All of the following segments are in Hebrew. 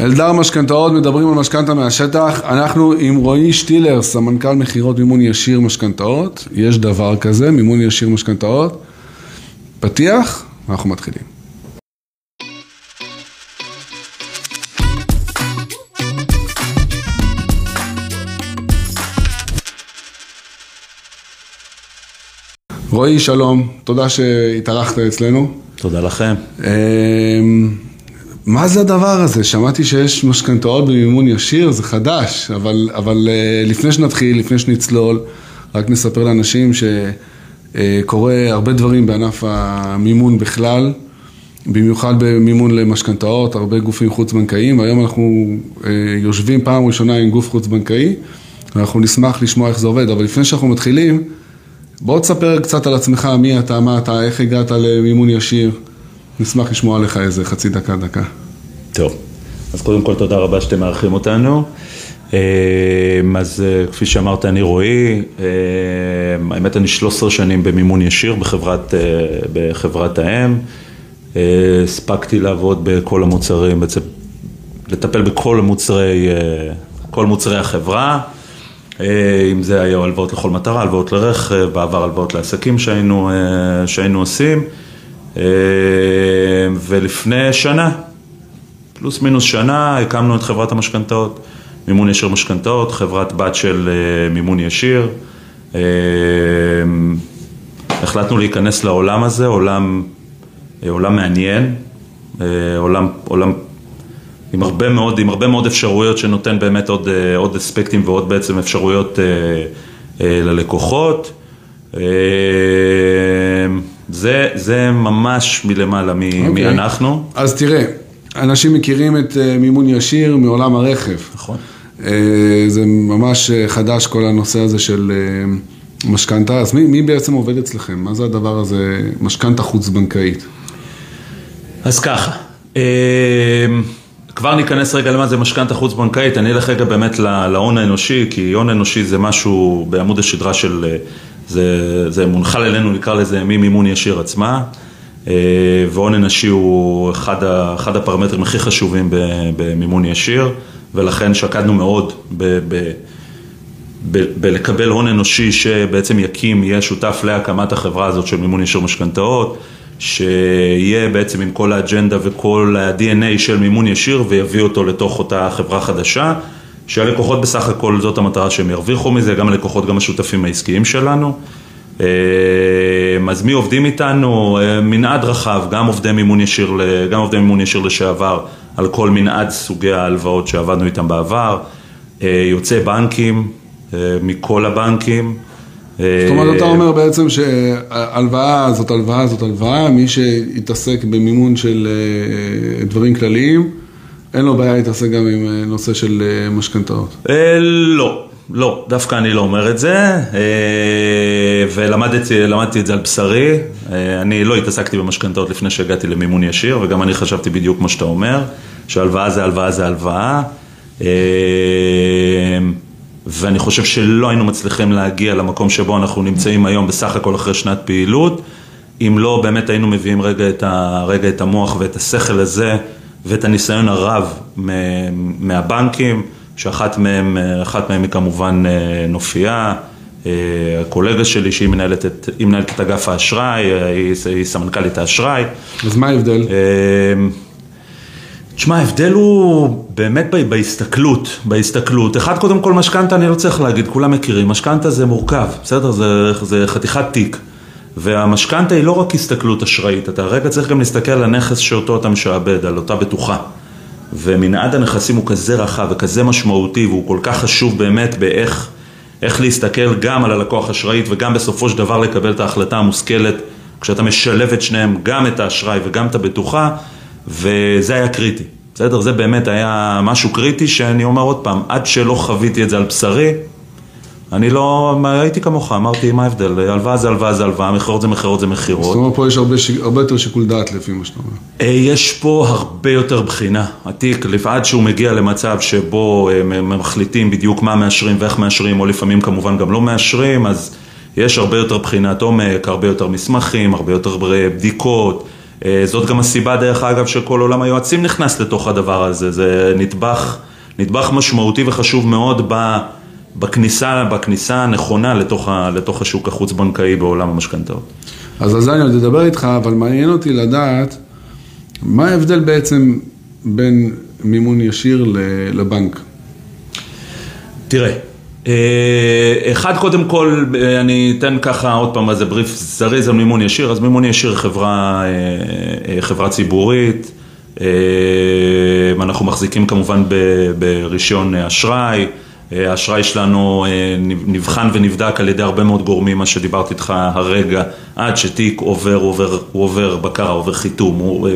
אלדר משכנתאות, מדברים על משכנתה מהשטח. אנחנו עם רועי שטילר, סמנכ"ל מכירות מימון ישיר משכנתאות. יש דבר כזה, מימון ישיר משכנתאות. פתיח, אנחנו מתחילים. רועי, שלום, תודה שהתארחת אצלנו. תודה לכם. מה זה הדבר הזה? שמעתי שיש משכנתאות במימון ישיר, זה חדש, אבל, אבל אה, לפני שנתחיל, לפני שנצלול, רק נספר לאנשים שקורה הרבה דברים בענף המימון בכלל, במיוחד במימון למשכנתאות, הרבה גופים חוץ-בנקאיים, היום אנחנו אה, יושבים פעם ראשונה עם גוף חוץ-בנקאי, ואנחנו נשמח לשמוע איך זה עובד, אבל לפני שאנחנו מתחילים, בוא תספר קצת על עצמך, מי אתה, מה אתה, איך הגעת למימון ישיר. נשמח לשמוע עליך איזה חצי דקה, דקה. טוב, אז קודם כל תודה רבה שאתם מארחים אותנו. אה, אז אה, כפי שאמרת, אני רועי, אה, האמת אני 13 שנים במימון ישיר בחברת, בחברת האם. הספקתי לעבוד בכל המוצרים, בעצם לטפל בכל מוצרי, כל מוצרי החברה. אם זה היה הלוואות לכל מטרה, הלוואות לרכב, בעבר הלוואות לעסקים שהיינו, שהיינו עושים. ולפני שנה, פלוס מינוס שנה, הקמנו את חברת המשכנתאות, מימון ישיר משכנתאות, חברת בת של מימון ישיר. החלטנו להיכנס לעולם הזה, עולם, עולם מעניין, עולם, עולם עם הרבה מאוד, עם הרבה מאוד אפשרויות שנותן באמת עוד, עוד אספקטים ועוד בעצם אפשרויות ללקוחות. זה, זה ממש מלמעלה מ, okay. אוקיי. אנחנו. אז תראה, אנשים מכירים את uh, מימון ישיר מעולם הרכב. נכון. Uh, זה ממש uh, חדש כל הנושא הזה של משכנתה, אז מי, מי בעצם עובד אצלכם? מה זה הדבר הזה, משכנתה חוץ-בנקאית? אז ככה, uh, כבר ניכנס רגע למה זה משכנתה חוץ-בנקאית, אני אלך רגע באמת להון האנושי, כי הון אנושי זה משהו בעמוד השדרה של... זה, זה מונחל אלינו, נקרא לזה ממימון ישיר עצמה, אה, והון אנשי הוא אחד, ה, אחד הפרמטרים הכי חשובים במימון ישיר, ולכן שקדנו מאוד ב, ב, ב, בלקבל הון אנושי שבעצם יקים, יהיה שותף להקמת החברה הזאת של מימון ישיר משכנתאות, שיהיה בעצם עם כל האג'נדה וכל ה-DNA של מימון ישיר ויביא אותו לתוך אותה חברה חדשה. שהלקוחות בסך הכל זאת המטרה שהם ירוויחו מזה, גם הלקוחות, גם השותפים העסקיים שלנו. אה, אז מי עובדים איתנו? אה, מנעד רחב, גם עובדי מימון ישיר, גם עובדי מימון ישיר לשעבר, על כל מנעד סוגי ההלוואות שעבדנו איתם בעבר, אה, יוצאי בנקים, מכל הבנקים. זאת אומרת, אתה אומר בעצם שהלוואה זאת הלוואה זאת הלוואה, מי שהתעסק במימון של דברים כלליים, אין לו בעיה להתעסק גם עם אה, נושא של אה, משכנתאות. אה, לא, לא, דווקא אני לא אומר את זה, ולמדתי את זה על בשרי. אני לא התעסקתי במשכנתאות לפני שהגעתי למימון ישיר, וגם אני חשבתי בדיוק כמו שאתה אומר, שהלוואה זה הלוואה זה הלוואה. ואני חושב שלא היינו מצליחים להגיע למקום שבו אנחנו נמצאים היום בסך הכל אחרי שנת פעילות, אם לא באמת היינו מביאים רגע את, רגע את המוח ואת השכל הזה ואת הניסיון הרב מהבנקים, שאחת מהם, אחת מהם היא כמובן אה, נופייה, אה, הקולגה שלי שהיא מנהלת את, היא מנהלת את אגף האשראי, אה, היא, היא סמנכ"לית האשראי. אז מה ההבדל? תשמע, ההבדל הוא באמת בהסתכלות, בהסתכלות. אחד, קודם כל משכנתה, אני לא צריך להגיד, כולם מכירים, משכנתה זה מורכב, בסדר? זה, זה חתיכת תיק. והמשכנתה היא לא רק הסתכלות אשראית, אתה רגע צריך גם להסתכל על הנכס שאותו אתה משעבד, על אותה בטוחה. ומנעד הנכסים הוא כזה רחב וכזה משמעותי והוא כל כך חשוב באמת באיך איך להסתכל גם על הלקוח אשראית וגם בסופו של דבר לקבל את ההחלטה המושכלת כשאתה משלב את שניהם, גם את האשראי וגם את הבטוחה וזה היה קריטי, בסדר? זה באמת היה משהו קריטי שאני אומר עוד פעם, עד שלא חוויתי את זה על בשרי אני לא, הייתי כמוך, אמרתי מה ההבדל, הלוואה זה הלוואה זה הלוואה, מכירות זה מכירות זה מכירות. זאת אומרת פה יש הרבה, הרבה יותר שיקול דעת לפי מה שאתה אומר. אה, יש פה הרבה יותר בחינה, התיק, עד שהוא מגיע למצב שבו הם אה, מחליטים בדיוק מה מאשרים ואיך מאשרים, או לפעמים כמובן גם לא מאשרים, אז יש הרבה יותר בחינת עומק, הרבה יותר מסמכים, הרבה יותר בדיקות, אה, זאת גם הסיבה, דרך אגב, שכל עולם היועצים נכנס לתוך הדבר הזה. זה נדבך, נדבך משמעותי וחשוב מאוד ב, בכניסה, בכניסה הנכונה לתוך, ה, לתוך השוק החוץ-בנקאי בעולם המשכנתאות. אז על זה אני עוד אדבר איתך, אבל מעניין אותי לדעת מה ההבדל בעצם בין מימון ישיר לבנק. תראה, אה, אחד קודם כל, אה, אני אתן ככה עוד פעם איזה בריף זריז על מימון ישיר, אז מימון ישיר חברה, אה, חברה ציבורית, אנחנו מחזיקים כמובן ברישיון אשראי, האשראי שלנו נבחן ונבדק על ידי הרבה מאוד גורמים, מה שדיברתי איתך הרגע, עד שתיק עובר, עובר, הוא עובר בקרה, עובר חיתום, הוא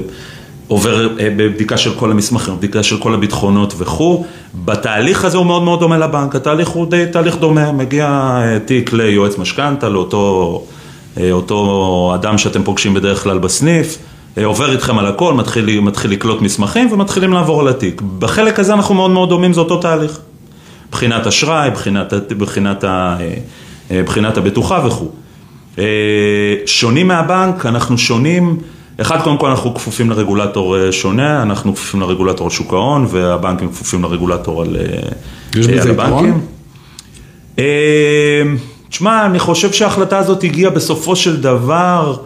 עובר אה, בבדיקה של כל המסמכים, בדיקה של כל הביטחונות וכו', בתהליך הזה הוא מאוד מאוד דומה לבנק, התהליך הוא די תהליך דומה, מגיע אה, תיק ליועץ משכנתה, לאותו אה, אותו אדם שאתם פוגשים בדרך כלל בסניף, עובר איתכם על הכל, מתחיל, מתחיל לקלוט מסמכים ומתחילים לעבור על התיק. בחלק הזה אנחנו מאוד מאוד דומים, זה אותו תהליך. בחינת אשראי, בחינת, בחינת, בחינת הבטוחה וכו'. שונים מהבנק, אנחנו שונים אחד, קודם כל אנחנו כפופים לרגולטור אה, שונה, אנחנו כפופים לרגולטור על שוק ההון והבנקים כפופים לרגולטור על, אה, יש בזה יתרון? אה, תשמע, אני חושב שההחלטה הזאת הגיעה בסופו של דבר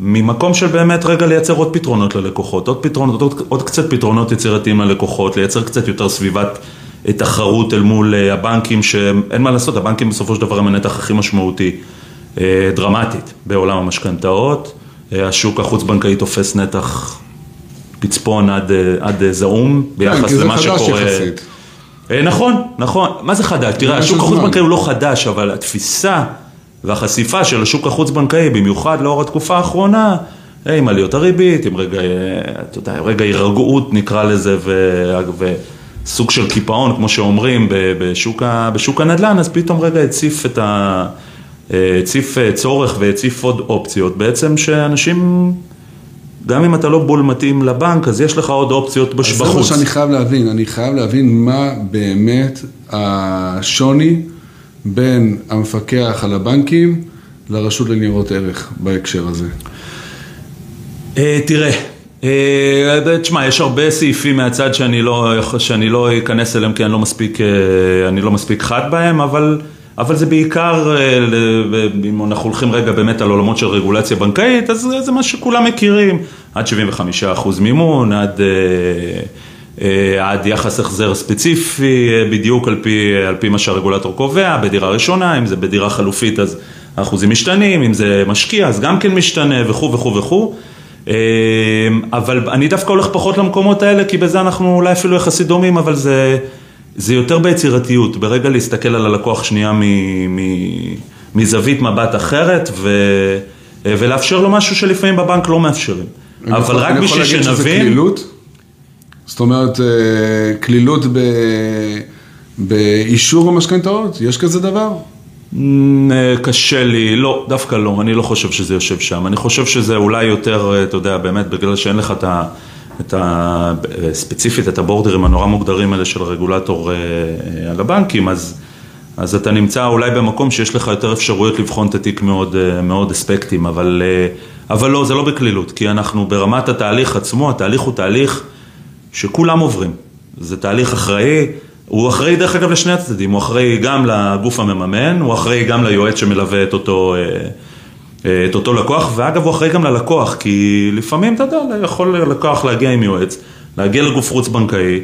ממקום של באמת רגע לייצר עוד פתרונות ללקוחות, עוד פתרונות, עוד, עוד קצת פתרונות יצירתיים ללקוחות, לייצר קצת יותר סביבת תחרות אל מול הבנקים, שאין מה לעשות, הבנקים בסופו של דבר הם הנתח הכי משמעותי. אה, דרמטית בעולם המשכנתאות. אה, השוק החוץ-בנקאי תופס נתח פצפון עד, אה, עד זעום ביחס כן, למה שקורה. כי זה חדש יחסית. נכון, נכון. מה זה חדש? תראה, השוק החוץ-בנקאי הוא לא חדש, אבל התפיסה והחשיפה של השוק החוץ-בנקאי, במיוחד לאור התקופה האחרונה, עם עליות הריבית, עם רגע, אתה יודע, רגע הירגעות נקרא לזה, ו... וסוג של קיפאון, כמו שאומרים, בשוק, בשוק הנדל"ן, אז פתאום רגע הציף את ה... הציף אה, צורך והציף עוד אופציות, בעצם שאנשים, גם אם אתה לא בול מתאים לבנק, אז יש לך עוד אופציות בחוץ. אז זה מה שאני חייב להבין, אני חייב להבין מה באמת השוני בין המפקח על הבנקים לרשות לניירות ערך בהקשר הזה. אה, תראה, אה, תשמע, יש הרבה סעיפים מהצד שאני לא, שאני לא אכנס אליהם כי אני לא מספיק, אני לא מספיק חד בהם, אבל... אבל זה בעיקר, אה, אם אנחנו הולכים רגע באמת על עולמות של רגולציה בנקאית, אז זה מה שכולם מכירים, עד 75% מימון, עד, אה, אה, עד יחס החזר ספציפי, בדיוק על פי, על פי מה שהרגולטור קובע, בדירה ראשונה, אם זה בדירה חלופית אז האחוזים משתנים, אם זה משקיע אז גם כן משתנה וכו' וכו' וכו'. אבל אני דווקא הולך פחות למקומות האלה, כי בזה אנחנו אולי אפילו יחסית דומים, אבל זה... זה יותר ביצירתיות, ברגע להסתכל על הלקוח שנייה מ, מ, מזווית מבט אחרת ו, ולאפשר לו משהו שלפעמים בבנק לא מאפשרים. אבל רק בשביל שנבין... אני יכול להגיד שזה כלילות? זאת אומרת, אה, כלילות באישור המשכנתאות? יש כזה דבר? אה, קשה לי, לא, דווקא לא, אני לא חושב שזה יושב שם. אני חושב שזה אולי יותר, אה, אתה יודע, באמת, בגלל שאין לך את ה... את ה... ספציפית את הבורדרים הנורא מוגדרים האלה של הרגולטור על הבנקים, אז, אז אתה נמצא אולי במקום שיש לך יותר אפשרויות לבחון את התיק מאוד, מאוד אספקטים, אבל, אבל לא, זה לא בקלילות, כי אנחנו ברמת התהליך עצמו, התהליך הוא תהליך שכולם עוברים, זה תהליך אחראי, הוא אחראי דרך אגב לשני הצדדים, הוא אחראי גם לגוף המממן, הוא אחראי גם ליועץ שמלווה את אותו... את אותו לקוח, ואגב הוא אחראי גם ללקוח, כי לפעמים, אתה יודע, יכול לקוח להגיע עם יועץ, להגיע לגוף חוץ בנקאי,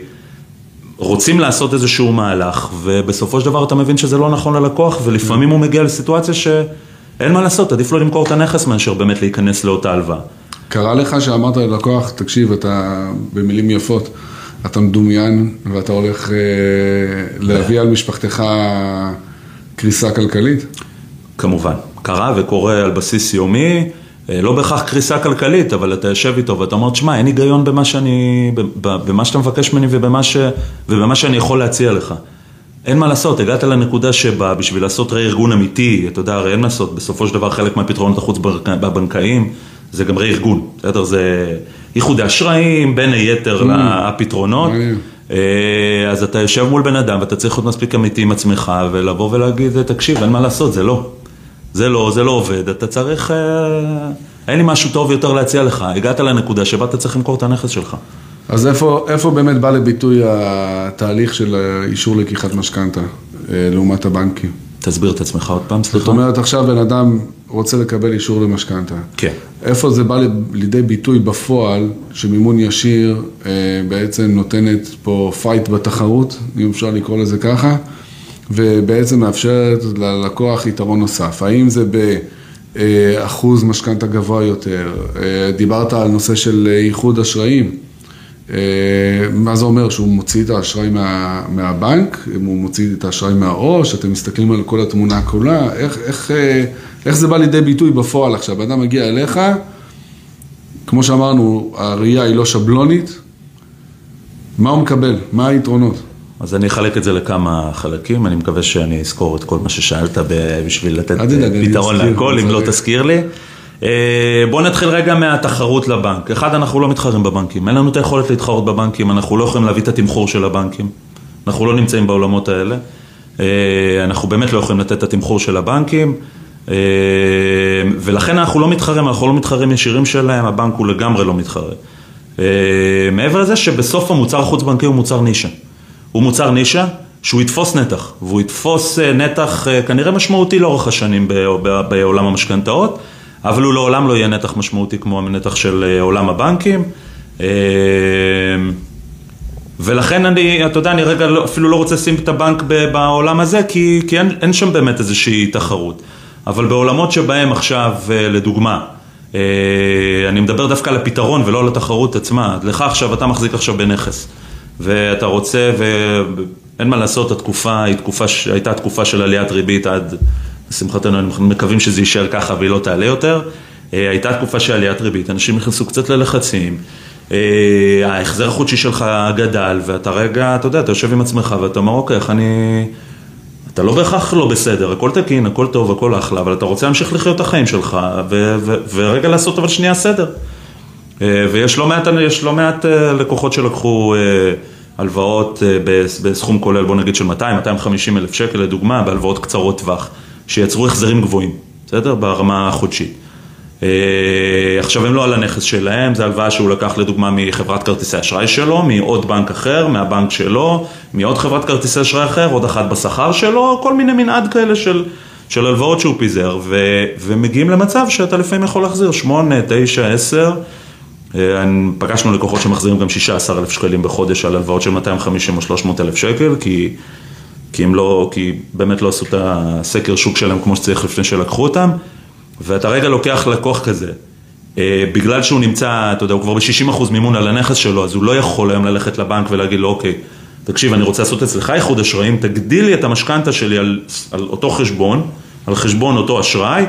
רוצים לעשות איזשהו מהלך, ובסופו של דבר אתה מבין שזה לא נכון ללקוח, ולפעמים הוא מגיע לסיטואציה שאין מה לעשות, עדיף לו למכור את הנכס מאשר באמת להיכנס לאותה הלוואה. קרה לך שאמרת ללקוח, תקשיב, אתה במילים יפות, אתה מדומיין ואתה הולך אה, להביא על משפחתך קריסה כלכלית? כמובן. קרה וקורה על בסיס יומי, אה, לא בהכרח קריסה כלכלית, אבל אתה יושב איתו ואתה אומר, תשמע, אין היגיון במה, שאני, במה שאתה מבקש ממני ובמה, ש, ובמה שאני יכול להציע לך. אין מה לעשות, הגעת לנקודה שבה בשביל לעשות רה-ארגון אמיתי, אתה יודע, הרי אין מה לעשות, בסופו של דבר חלק מהפתרונות החוץ בבנקאיים זה גם רה-ארגון, בסדר? זה איחודי אשראים, בין היתר mm. הפתרונות. אה, אז אתה יושב מול בן אדם ואתה צריך להיות מספיק אמיתי עם עצמך ולבוא ולהגיד, תקשיב, אין מה לעשות, זה לא. זה לא, זה לא עובד, אתה צריך, אה, אין לי משהו טוב יותר להציע לך, הגעת לנקודה שבה אתה צריך למכור את הנכס שלך. אז איפה, איפה באמת בא לביטוי התהליך של אישור לקיחת משכנתה אה, לעומת הבנקים? תסביר את עצמך עוד פעם, סליחה. זאת אומרת, עכשיו בן אדם רוצה לקבל אישור למשכנתה. כן. איפה זה בא לידי ביטוי בפועל, שמימון ישיר אה, בעצם נותנת פה fight בתחרות, אם אפשר לקרוא לזה ככה, ובעצם מאפשרת ללקוח יתרון נוסף. האם זה באחוז משכנתה גבוה יותר? אה, דיברת על נושא של איחוד אשראים. אה, מה זה אומר? שהוא מוציא את האשראי מה, מהבנק, הוא מוציא את האשראי מהעו"ש, אתם מסתכלים על כל התמונה כולה, איך, איך, אה, איך זה בא לידי ביטוי בפועל עכשיו? אדם מגיע אליך, כמו שאמרנו, הראייה היא לא שבלונית, מה הוא מקבל? מה היתרונות? אז אני אחלק את זה לכמה חלקים, אני מקווה שאני אזכור את כל מה ששאלת בשביל לתת פתרון להכל, אם לא תזכיר לי. אה, בואו נתחיל רגע מהתחרות לבנק. אחד, אנחנו לא מתחרים בבנקים, אין לנו את היכולת להתחרות בבנקים, אנחנו לא יכולים להביא את התמחור של הבנקים, אנחנו לא נמצאים בעולמות האלה, אה, אנחנו באמת לא יכולים לתת את התמחור של הבנקים, אה, ולכן אנחנו לא מתחרים, אנחנו לא מתחרים ישירים שלהם, הבנק הוא לגמרי לא מתחרה. מעבר לזה שבסוף המוצר החוץ-בנקי הוא מוצר נישה. הוא מוצר נישה שהוא יתפוס נתח, והוא יתפוס נתח כנראה משמעותי לאורך השנים בעולם המשכנתאות. אבל הוא לעולם לא יהיה נתח משמעותי כמו הנתח של אה, עולם הבנקים. אה, ולכן אני, אתה יודע, אני רגע לא, אפילו לא רוצה לשים את הבנק בעולם הזה, כי, כי אין, אין שם באמת איזושהי תחרות. אבל בעולמות שבהם עכשיו, אה, לדוגמה, אני מדבר דווקא על הפתרון ולא על התחרות עצמה. לך עכשיו, אתה מחזיק עכשיו בנכס, ואתה רוצה, ואין מה לעשות, התקופה היא תקופה, הייתה תקופה של עליית ריבית עד לשמחתנו אנחנו מקווים שזה יישאר ככה והיא לא תעלה יותר. אה, הייתה תקופה של עליית ריבית, אנשים נכנסו קצת ללחצים, אה, ההחזר החודשי שלך גדל, ואתה רגע, אתה יודע, אתה יושב עם עצמך ואתה אומר, אוקיי, איך אני... אתה לא בהכרח לא בסדר, הכל תקין, הכל טוב, הכל אחלה, אבל אתה רוצה להמשיך לחיות את החיים שלך, ורגע לעשות אבל שנייה סדר. אה, ויש לא מעט, לא מעט לקוחות שלקחו הלוואות בסכום כולל, בוא נגיד של 200-250 אלף שקל לדוגמה, בהלוואות קצרות טווח. שיצרו החזרים גבוהים, בסדר? ברמה החודשית. אה, עכשיו הם לא על הנכס שלהם, זו הלוואה שהוא לקח לדוגמה מחברת כרטיסי אשראי שלו, מעוד בנק אחר, מהבנק שלו, מעוד חברת כרטיסי אשראי אחר, עוד אחת בשכר שלו, כל מיני מנעד כאלה של, של הלוואות שהוא פיזר, ו, ומגיעים למצב שאתה לפעמים יכול להחזיר 8, 9, 10. פגשנו לקוחות שמחזירים גם 16 אלף שקלים בחודש על הלוואות של 250 או 300 אלף שקל, כי כי הם לא, כי באמת לא עשו את הסקר שוק שלהם כמו שצריך לפני שלקחו אותם, ואתה רגע לוקח לקוח כזה, אה, בגלל שהוא נמצא, אתה יודע, הוא כבר ב-60% מימון על הנכס שלו, אז הוא לא יכול היום ללכת לבנק ולהגיד לו, אוקיי, תקשיב, אני רוצה לעשות אצלך איחוד אשראים, תגדיל לי את המשכנתה שלי על, על אותו חשבון, על חשבון אותו אשראי,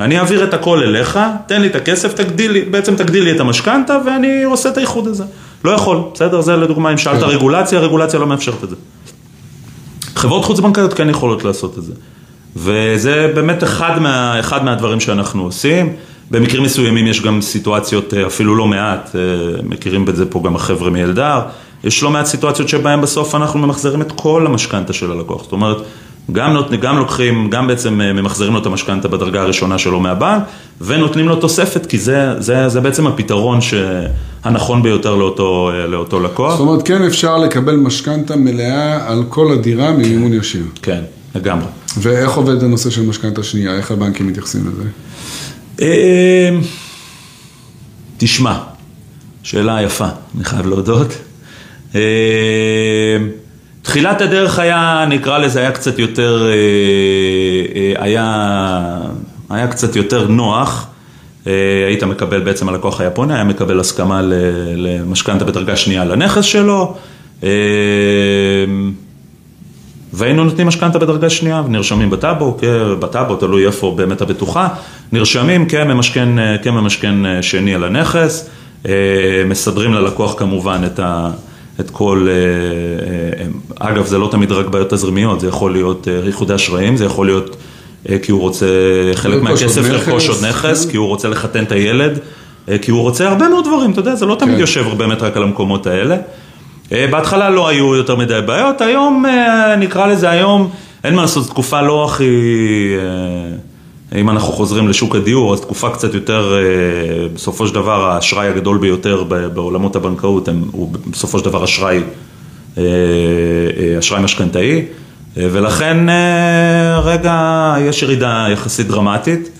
אני אעביר את הכל אליך, תן לי את הכסף, תגדיל לי, בעצם תגדיל לי את המשכנתה ואני עושה את האיחוד הזה. לא יכול, בסדר? זה לדוגמה, אם שאלת כן. רגולציה, הרגולציה לא מאפשרת את זה. חברות חוץ-בנקאיות כן יכולות לעשות את זה. וזה באמת אחד, מה, אחד מהדברים שאנחנו עושים. במקרים מסוימים יש גם סיטואציות, אה, אפילו לא מעט, אה, מכירים בזה פה גם החבר'ה מאלדר, יש לא מעט סיטואציות שבהן בסוף אנחנו ממחזרים את כל המשכנתה של הלקוח. זאת אומרת, גם, נות, גם לוקחים, גם בעצם אה, ממחזרים לו את המשכנתה בדרגה הראשונה שלו מהבנק, ונותנים לו תוספת, כי זה, זה, זה בעצם הפתרון הנכון ביותר לאותו, לאותו לקוח. זאת אומרת, כן אפשר לקבל משכנתה מלאה על כל הדירה ממימון ישיר. כן, לגמרי. ואיך עובד הנושא של משכנתה שנייה? איך הבנקים מתייחסים לזה? אה, תשמע, שאלה יפה, אני חייב להודות. תחילת הדרך היה, נקרא לזה, היה קצת יותר, אה, אה, היה, היה קצת יותר נוח. אה, היית מקבל בעצם הלקוח היפוני, היה מקבל הסכמה למשכנתה בדרגה שנייה לנכס שלו, והיינו נותנים משכנתה בדרגה שנייה, נרשמים בטאבו, בטאבו, תלוי איפה באמת הבטוחה, נרשמים כממשכן, כממשכן שני על הנכס, מסדרים ללקוח כמובן את ה... את כל, אה, אה, אגב זה לא תמיד רק בעיות תזרימיות, זה יכול להיות אה, איחודי אשראים, זה יכול להיות כי הוא רוצה חלק מהכסף לרכוש עוד נכס, כן. כי הוא רוצה לחתן את הילד, כי הוא רוצה הרבה מאוד דברים, אתה יודע, זה לא תמיד כן. יושב באמת רק על המקומות האלה. בהתחלה לא היו יותר מדי בעיות, היום נקרא לזה היום, אין מה לעשות, תקופה לא הכי... אם אנחנו חוזרים לשוק הדיור, אז תקופה קצת יותר, אה, בסופו של דבר האשראי הגדול ביותר בעולמות הבנקאות הוא בסופו של דבר אשראי, אה, אשראי משכנתאי, ולכן רגע יש ירידה יחסית דרמטית.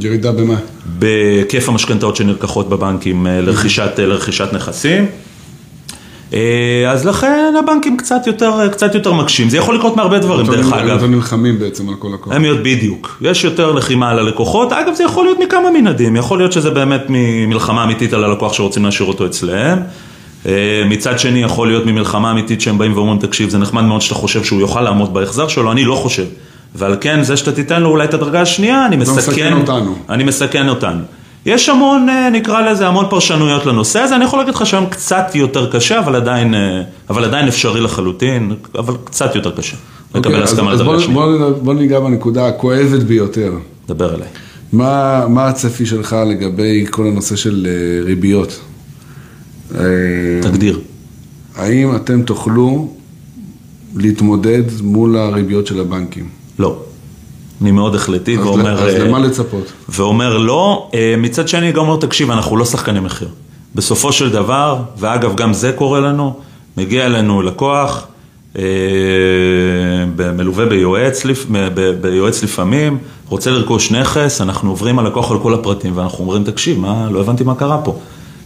ירידה במה? בהיקף המשכנתאות שנלקחות בבנקים לרכישת, לרכישת נכסים. אה, אז לכן הבנקים קצת יותר, קצת יותר מקשים, זה יכול לקרות מהרבה דברים דרך אגב. הם יותר נלחמים בעצם על כל לקוח. הם להיות בדיוק, יש יותר לחימה על הלקוחות, אגב זה יכול להיות מכמה מנעדים, יכול להיות שזה באמת ממלחמה אמיתית על הלקוח שרוצים להשאיר אותו אצלם. אה, מצד שני יכול להיות ממלחמה אמיתית שהם באים ואומרים תקשיב זה נחמד מאוד שאתה חושב שהוא יוכל לעמוד בהחזר שלו, אני לא חושב. ועל כן זה שאתה תיתן לו אולי את הדרגה השנייה, אני מסכן, מסכן אותנו. אני מסכן אותנו. יש המון, אה, נקרא לזה, המון פרשנויות לנושא הזה, אני יכול להגיד לך שהיום קצת יותר קשה, אבל עדיין, אה, אבל עדיין אפשרי לחלוטין, אבל קצת יותר קשה. Okay, לקבל הסכמה על דרגה שנייה. בוא, בוא ניגע בנקודה הכואבת ביותר. דבר אליי. מה, מה הצפי שלך לגבי כל הנושא של אה, ריביות? תגדיר. האם אתם תוכלו להתמודד מול הריביות של הבנקים? לא. אני מאוד החלטי, ואומר... אז למה לצפות? ואומר לא, אה, מצד שני גם אומר, תקשיב, אנחנו לא שחקני מחיר. בסופו של דבר, ואגב, גם זה קורה לנו, מגיע אלינו לקוח, אה, מלווה ביועץ, ביועץ לפעמים, רוצה לרכוש נכס, אנחנו עוברים על לקוח על כל הפרטים, ואנחנו אומרים, תקשיב, מה, לא הבנתי מה קרה פה.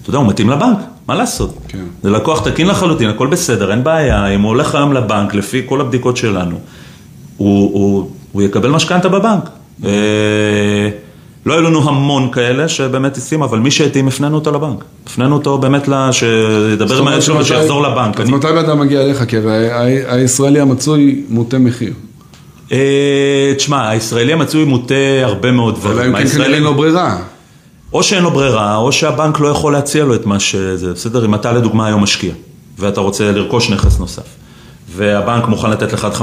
אתה יודע, הוא מתאים לבנק, מה לעשות? כן. זה לקוח תקין לחלוטין, הכל בסדר, אין בעיה, אם הוא הולך היום לבנק, לפי כל הבדיקות שלנו, הוא, הוא הוא יקבל משכנתה בבנק. אה, לא היו לנו המון כאלה שבאמת הסכימו, אבל מי שהתאים, הפנינו אותו לבנק. הפנינו אותו באמת, שידבר עם הילד שלו ושיחזור לבנק. אז מתי אתה מגיע אליך? כי הישראלי המצוי מוטה מחיר. אה, תשמע, הישראלי המצוי מוטה הרבה מאוד דברים. אלא אם כן אין לו ברירה. או שאין לו ברירה, או שהבנק לא יכול להציע לו את מה שזה, בסדר? אם אתה לדוגמה היום משקיע, ואתה רוצה לרכוש נכס נוסף. והבנק מוכן לתת לך עד 50%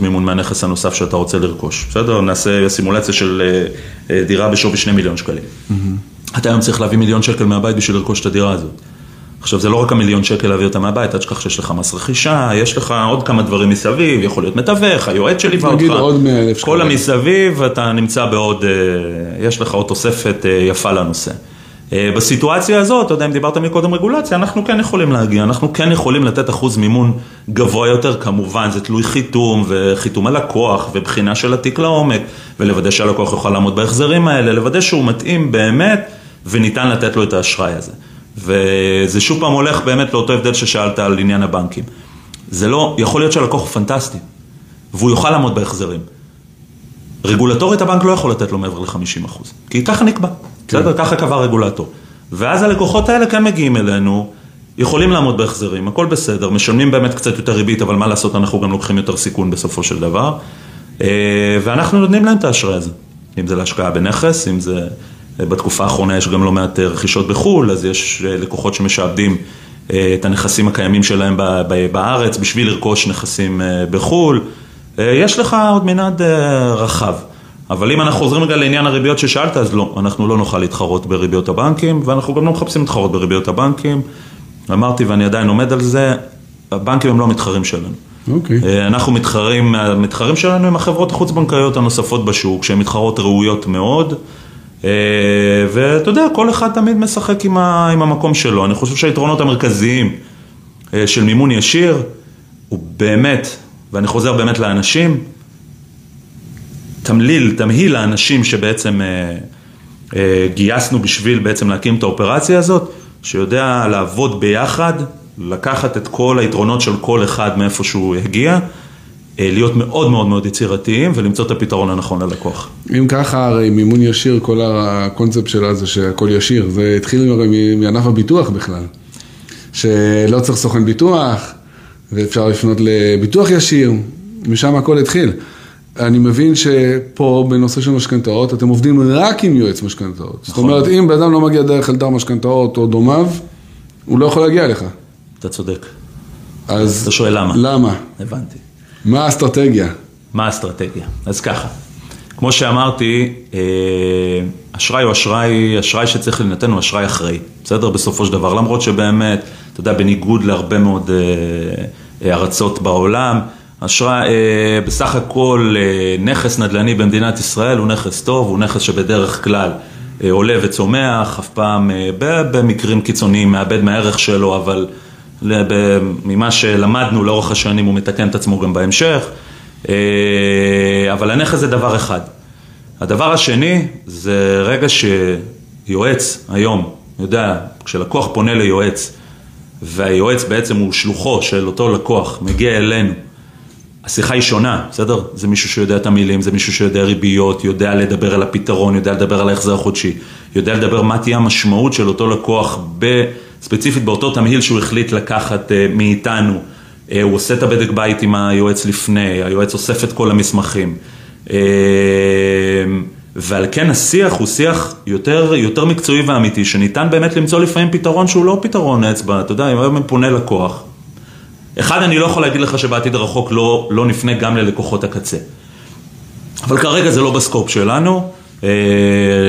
מימון מהנכס הנוסף שאתה רוצה לרכוש. בסדר? נעשה סימולציה של אה, אה, דירה בשווי 2 מיליון שקלים. Mm-hmm. אתה היום צריך להביא מיליון שקל מהבית בשביל לרכוש את הדירה הזאת. עכשיו זה לא רק המיליון שקל להביא אותה מהבית, אל תשכח שיש לך מס רכישה, יש לך עוד כמה דברים מסביב, יכול להיות מתווך, היועץ שליווה אותך. נגיד עוד 100 אלף שקלים. כל המסביב, אתה נמצא בעוד, אה, יש לך עוד תוספת יפה לנושא. אה, בסיטואציה הזאת, אתה יודע, אם דיברת מקודם רגולציה, אנחנו כן יכולים להגיע, אנחנו כן יכולים לתת אחוז מימון גבוה יותר, כמובן, זה תלוי חיתום וחיתום הלקוח ובחינה של התיק לעומק, ולוודא שהלקוח יוכל לעמוד בהחזרים האלה, לוודא שהוא מתאים באמת וניתן לתת לו את האשראי הזה. וזה שוב פעם הולך באמת לאותו הבדל ששאלת על עניין הבנקים. זה לא, יכול להיות שהלקוח הוא פנטסטי, והוא יוכל לעמוד בהחזרים. רגולטורית הבנק לא יכול לתת לו מעבר ל-50%, כי ככה נקבע. בסדר? ככה קבע הרגולטור. ואז הלקוחות האלה כן מגיעים אלינו, יכולים לעמוד בהחזרים, הכל בסדר, משלמים באמת קצת יותר ריבית, אבל מה לעשות, אנחנו גם לוקחים יותר סיכון בסופו של דבר. אה, ואנחנו נותנים להם את האשראי הזה, אם זה להשקעה בנכס, אם זה... אה, בתקופה האחרונה יש גם לא מעט אה, רכישות בחו"ל, אז יש לקוחות שמשעבדים את הנכסים הקיימים שלהם בארץ בשביל לרכוש נכסים בחו"ל. יש לך עוד מנעד רחב. אבל אם אנחנו חוזרים רגע לעניין הריביות ששאלת, אז לא, אנחנו לא נוכל להתחרות בריביות הבנקים, ואנחנו גם לא מחפשים להתחרות בריביות הבנקים. אמרתי ואני עדיין עומד על זה, הבנקים הם לא המתחרים שלנו. אוקיי. Okay. אה, אנחנו מתחרים, המתחרים שלנו הם החברות החוץ-בנקאיות הנוספות בשוק, שהן מתחרות ראויות מאוד. אה, ואתה יודע, כל אחד תמיד משחק עם, ה, עם המקום שלו. אני חושב שהיתרונות המרכזיים אה, של מימון ישיר הוא באמת, ואני חוזר באמת לאנשים, תמליל, תמהיל האנשים שבעצם אה, אה, גייסנו בשביל בעצם להקים את האופרציה הזאת, שיודע לעבוד ביחד, לקחת את כל היתרונות של כל אחד מאיפה שהוא הגיע, אה, להיות מאוד מאוד מאוד יצירתיים ולמצוא את הפתרון הנכון ללקוח. אם ככה, הרי מימון ישיר, כל הקונספט שלה זה שהכל ישיר, זה התחיל הרי מענף הביטוח בכלל, שלא צריך סוכן ביטוח, ואפשר לפנות לביטוח ישיר, משם הכל התחיל. אני מבין שפה בנושא של משכנתאות, אתם עובדים רק עם יועץ משכנתאות. נכון. זאת אומרת, אם בן אדם לא מגיע דרך אלדר משכנתאות או דומיו, הוא לא יכול להגיע אליך. אתה צודק. אז... אתה שואל למה. למה? הבנתי. מה האסטרטגיה? מה האסטרטגיה? אז ככה, כמו שאמרתי, אה, אשראי הוא אשראי, אשראי שצריך להינתן הוא אשראי אחראי, בסדר? בסופו של דבר, למרות שבאמת, אתה יודע, בניגוד להרבה מאוד אה, ארצות בעולם, אשראי, אה, בסך הכל אה, נכס נדל"ני במדינת ישראל הוא נכס טוב, הוא נכס שבדרך כלל אה, עולה וצומח, אף פעם אה, במקרים קיצוניים מאבד מהערך שלו, אבל ממה שלמדנו לאורך השנים הוא מתקן את עצמו גם בהמשך, אה, אבל הנכס זה דבר אחד. הדבר השני זה רגע שיועץ היום, יודע, כשלקוח פונה ליועץ והיועץ בעצם הוא שלוחו של אותו לקוח, מגיע אלינו, השיחה היא שונה, בסדר? זה מישהו שיודע את המילים, זה מישהו שיודע ריביות, יודע לדבר על הפתרון, יודע לדבר על ההחזר החודשי, יודע לדבר מה תהיה המשמעות של אותו לקוח ב... ספציפית באותו תמהיל שהוא החליט לקחת uh, מאיתנו. Uh, הוא עושה את הבדק בית עם היועץ לפני, היועץ אוסף את כל המסמכים. Uh, ועל כן השיח הוא שיח יותר, יותר מקצועי ואמיתי, שניתן באמת למצוא לפעמים פתרון שהוא לא פתרון אצבע, אתה יודע, אם היום פונה לקוח. אחד, אני לא יכול להגיד לך שבעתיד הרחוק לא, לא נפנה גם ללקוחות הקצה. אבל כרגע זה לא בסקופ שלנו. אה,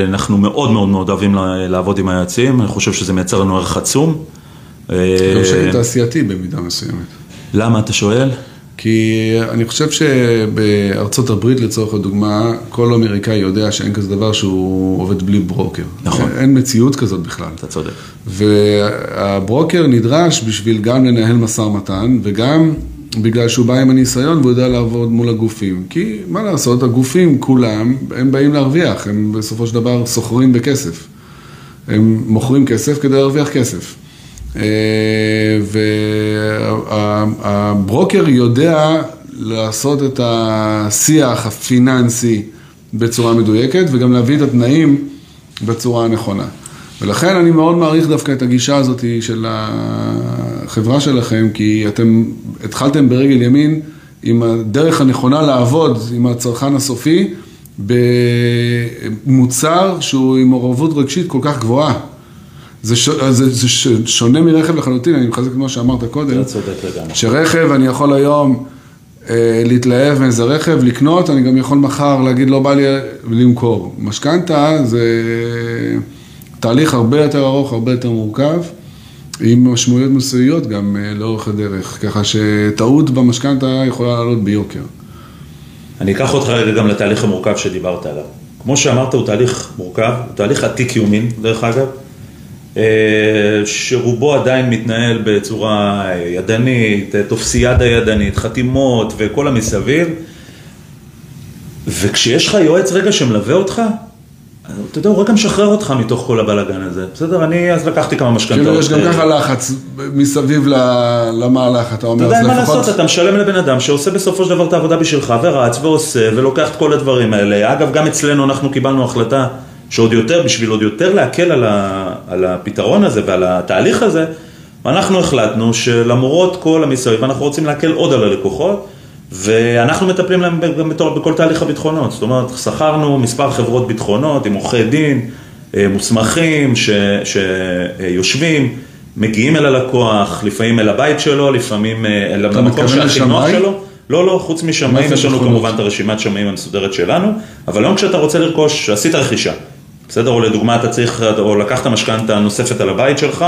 אנחנו מאוד מאוד מאוד אוהבים לעבוד עם היועצים, אני חושב שזה מייצר לנו ערך עצום. גם שאני תעשייתי במידה מסוימת. למה אתה שואל? כי אני חושב שבארצות הברית לצורך הדוגמה, כל אמריקאי יודע שאין כזה דבר שהוא עובד בלי ברוקר. נכון. אין מציאות כזאת בכלל. אתה צודק. והברוקר נדרש בשביל גם לנהל משא ומתן וגם בגלל שהוא בא עם הניסיון והוא יודע לעבוד מול הגופים. כי מה לעשות, הגופים כולם, הם באים להרוויח, הם בסופו של דבר סוחרים בכסף. הם מוכרים כסף כדי להרוויח כסף. אה, והברוקר יודע לעשות את השיח הפיננסי בצורה מדויקת וגם להביא את התנאים בצורה הנכונה. ולכן אני מאוד מעריך דווקא את הגישה הזאת של החברה שלכם, כי אתם התחלתם ברגל ימין עם הדרך הנכונה לעבוד עם הצרכן הסופי במוצר שהוא עם מעורבות רגשית כל כך גבוהה. זה, ש... זה, זה ש... שונה מרכב לחלוטין, אני מחזק את מה שאמרת קודם. אתה צודק לגמרי. שרכב, אני יכול היום אה, להתלהב מאיזה רכב, לקנות, אני גם יכול מחר להגיד לא בא לי למכור. משכנתה זה תהליך הרבה יותר ארוך, הרבה יותר מורכב, עם משמעויות מסוימות גם אה, לאורך הדרך, ככה שטעות במשכנתה יכולה לעלות ביוקר. אני אקח אותך רגע גם לתהליך המורכב שדיברת עליו. כמו שאמרת, הוא תהליך מורכב, הוא תהליך עתיק יומין, דרך אגב. אה, שרובו עדיין מתנהל בצורה ידנית, טופסיאדה ידנית, חתימות וכל המסביב. וכשיש לך יועץ רגע שמלווה אותך, אתה יודע, הוא רגע משחרר אותך מתוך כל הבלאגן הזה. בסדר, אני אז לקחתי כמה משכנתאות. כאילו יש גם ככה לחץ מסביב למהלך, אתה אומר, אתה יודע, מה לעשות, אתה משלם לבן אדם שעושה בסופו של דבר את העבודה בשבילך, ורץ ועושה, ולוקח את כל הדברים האלה. אגב, גם אצלנו אנחנו קיבלנו החלטה שעוד יותר, בשביל עוד יותר להקל על, ה, על הפתרון הזה ועל התהליך הזה, אנחנו החלטנו שלמרות כל המסביב, אנחנו רוצים להקל עוד על הלקוחות, ואנחנו מטפלים להם בכל תהליך הביטחונות. זאת אומרת, שכרנו מספר חברות ביטחונות עם עורכי דין, אה, מוסמכים, ש, שיושבים, מגיעים אל הלקוח, לפעמים אל הבית שלו, לפעמים אה, אל המקום שהכי נוח שלו. לא, לא, חוץ משמאים יש לנו כמובן את הרשימת שמאים המסודרת שלנו, אבל היום כשאתה רוצה לרכוש, עשית רכישה, בסדר? או לדוגמה אתה צריך, או לקחת משכנתה נוספת על הבית שלך,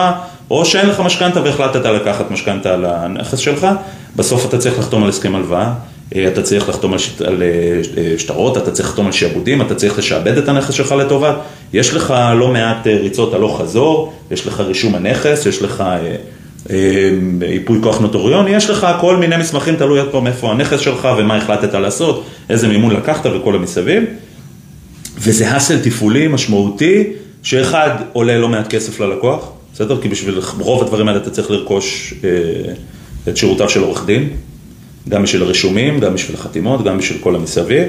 או שאין לך משכנתה והחלטת לקחת משכנתה על הנכס שלך, בסוף אתה צריך לחתום על הסכם הלוואה, אה, אתה צריך לחתום על, שט, על אה, אה, שטרות, אתה צריך לחתום על שעבודים, אתה צריך לשעבד את הנכס שלך לטובת. יש לך לא מעט ריצות הלוך חזור, יש לך רישום הנכס, יש לך ייפוי כוח נוטוריון, יש לך כל מיני מסמכים, תלוי עוד פעם איפה הנכס שלך ומה החלטת לעשות, איזה מימון לקחת וכל המסביב. וזה האסל תפעולי משמעותי, שאחד עולה לא מעט כסף ללקוח, בסדר? כי בשביל רוב הדברים האלה אתה צריך לרכוש אה, את שירותיו של עורך דין, גם בשביל הרישומים, גם בשביל החתימות, גם בשביל כל המסביב.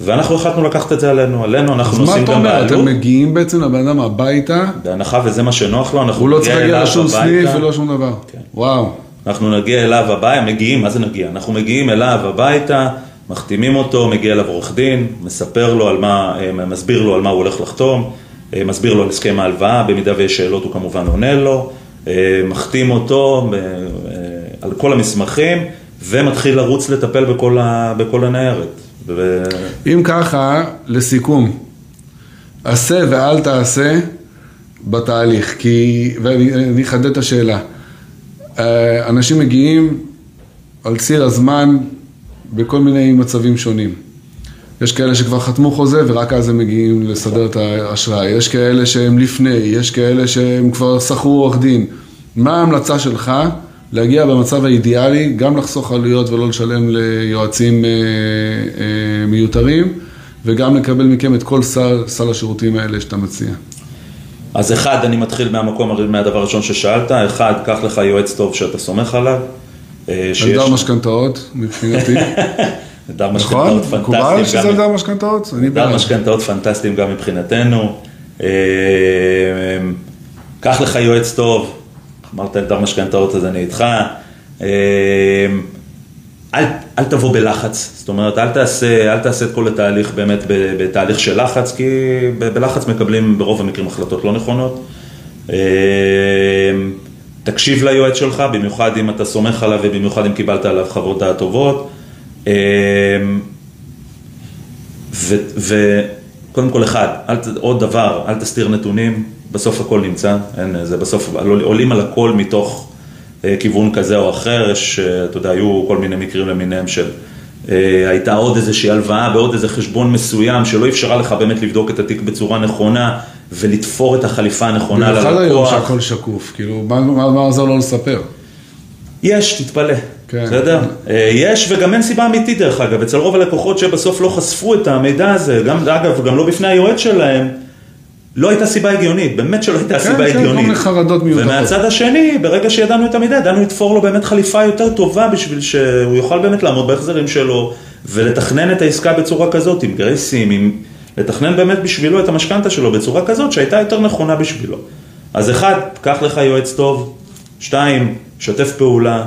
ואנחנו החלטנו לקחת את זה עלינו, עלינו אנחנו נוסעים גם בעלות. אז מה אתה אומר, אתם מגיעים בעצם לבן אדם הביתה? בהנחה וזה מה שנוח לו, אנחנו הוא לא צריך להגיע לשום סניף ולא שום דבר. כן. וואו. אנחנו נגיע אליו הביתה, מגיעים, מה זה נגיע? אנחנו מגיעים אליו הביתה, מחתימים אותו, מגיע אליו עורך דין, מספר לו על מה, אה, מסביר לו על מה הוא הולך לחתום, אה, מסביר לו על הסכם ההלוואה, במידה ויש שאלות הוא כמובן עונה לו, אה, מחתים אותו על כל המסמכים ומתחיל לרוץ לטפל בכל, ה, בכל הניירת. ו... אם ככה, לסיכום, עשה ואל תעשה בתהליך, כי, ואני אחדד את השאלה, אנשים מגיעים על ציר הזמן בכל מיני מצבים שונים. יש כאלה שכבר חתמו חוזה ורק אז הם מגיעים לסדר את האשראי, יש כאלה שהם לפני, יש כאלה שהם כבר שכרו עורך דין. מה ההמלצה שלך להגיע במצב האידיאלי, גם לחסוך עלויות ולא לשלם ליועצים אה, אה, מיותרים, וגם לקבל מכם את כל סל, סל השירותים האלה שאתה מציע? אז אחד, אני מתחיל מהמקום, מהדבר הראשון ששאלת, אחד, קח לך יועץ טוב שאתה סומך עליו. אה, אלדר משכנתאות, מבחינתי. אלדר משכנתאות פנטסטיים. מקובל שזה אלדר משכנתאות? אלדר משכנתאות פנטסטיים גם מבחינתנו. אה, קח לך יועץ טוב, אמרת אלדר משכנתאות אז אני איתך. אה, אל, אל תבוא בלחץ, זאת אומרת, אל תעשה, אל תעשה את כל התהליך באמת בתהליך של לחץ, כי בלחץ מקבלים ברוב המקרים החלטות לא נכונות. תקשיב ליועץ שלך, במיוחד אם אתה סומך עליו ובמיוחד אם קיבלת עליו חוות דעת טובות. אה, וקודם כל אחד, אל, עוד דבר, אל תסתיר נתונים, בסוף הכל נמצא, אין, זה בסוף, עולים על הכל מתוך אה, כיוון כזה או אחר, יש, אה, אתה יודע, היו כל מיני מקרים למיניהם של אה, הייתה עוד איזושהי הלוואה בעוד איזה חשבון מסוים שלא אפשרה לך באמת לבדוק את התיק בצורה נכונה ולתפור את החליפה הנכונה ללקוח. במיוחד היום שהכל שקוף, כאילו, מה עוזר לו לספר? יש, תתפלא, כן. בסדר? יש וגם אין סיבה אמיתית דרך אגב, אצל רוב הלקוחות שבסוף לא חשפו את המידע הזה, גם אגב, גם לא בפני היועץ שלהם, לא הייתה סיבה הגיונית, באמת שלא הייתה כן, סיבה כן, הגיונית. כן, כן, כל מיני חרדות מיותרות. ומהצד השני, ברגע שידענו את המידע, ידענו לתפור לו באמת חליפה יותר טובה בשביל שהוא יוכל באמת לעמוד בהחזרים שלו, ולתכנן את העסקה בצורה כזאת, עם גרייסים, עם... לתכנן באמת בשבילו את המשכנתה שלו בצורה כזאת שהייתה יותר נכונה בשבילו. אז אחד, קח לך יועץ טוב, שתיים, שתף פעולה,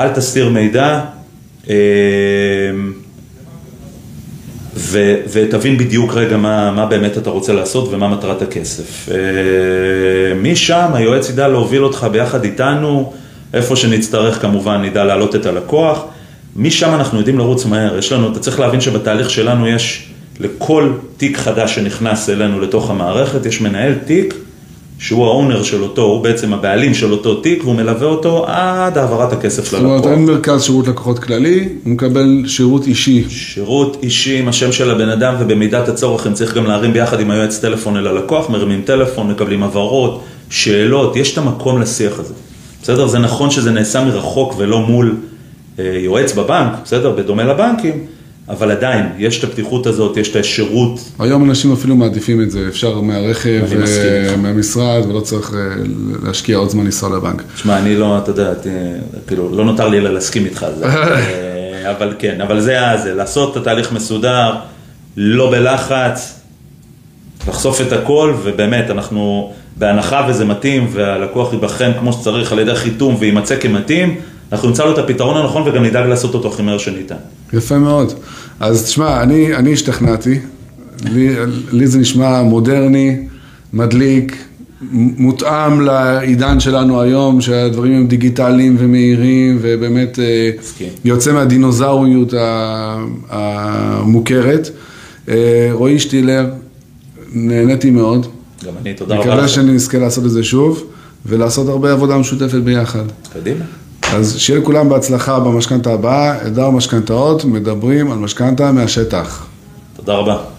אל תסתיר מידע. אה, ו, ותבין בדיוק רגע מה, מה באמת אתה רוצה לעשות ומה מטרת הכסף. אה, משם היועץ ידע להוביל אותך ביחד איתנו, איפה שנצטרך כמובן נדע להעלות את הלקוח. משם אנחנו יודעים לרוץ מהר, יש לנו, אתה צריך להבין שבתהליך שלנו יש לכל תיק חדש שנכנס אלינו לתוך המערכת, יש מנהל תיק שהוא האונר של אותו, הוא בעצם הבעלים של אותו תיק והוא מלווה אותו עד העברת הכסף ללקוח. זאת אומרת, אין מרכז שירות לקוחות כללי, הוא מקבל שירות אישי. שירות אישי עם השם של הבן אדם ובמידת הצורך אם צריך גם להרים ביחד עם היועץ טלפון אל הלקוח, מרימים טלפון, מקבלים הבהרות, שאלות, יש את המקום לשיח הזה. בסדר? זה נכון שזה נעשה מרחוק ולא מול אה, יועץ בבנק, בסדר? בדומה לבנקים. אבל עדיין, יש את הפתיחות הזאת, יש את השירות. היום אנשים אפילו מעדיפים את זה, אפשר מהרכב, אה, מהמשרד, ולא צריך אה, להשקיע עוד זמן לנסוע לבנק. תשמע, אני לא, אתה יודע, כאילו, לא נותר לי אלא להסכים איתך על זה. אה, אבל כן, אבל זה זה, לעשות את התהליך מסודר, לא בלחץ, לחשוף את הכל, ובאמת, אנחנו, בהנחה וזה מתאים, והלקוח ייבחן כמו שצריך על ידי חיתום ויימצא כמתאים, אנחנו נמצא לו את הפתרון הנכון וגם נדאג לעשות אותו הכי מהר שניתן. יפה מאוד. אז תשמע, אני, אני השתכנעתי, לי, לי זה נשמע מודרני, מדליק, מותאם לעידן שלנו היום, שהדברים הם דיגיטליים ומהירים, ובאמת אה, יוצא מהדינוזאוריות המוכרת. אה, רועי שטילר, נהניתי מאוד. גם אני, תודה רבה. מקווה שנזכה לעשות את זה שוב, ולעשות הרבה עבודה משותפת ביחד. קדימה. אז שיהיה לכולם בהצלחה במשכנתה הבאה, עדר משכנתאות, מדברים על משכנתה מהשטח. תודה רבה.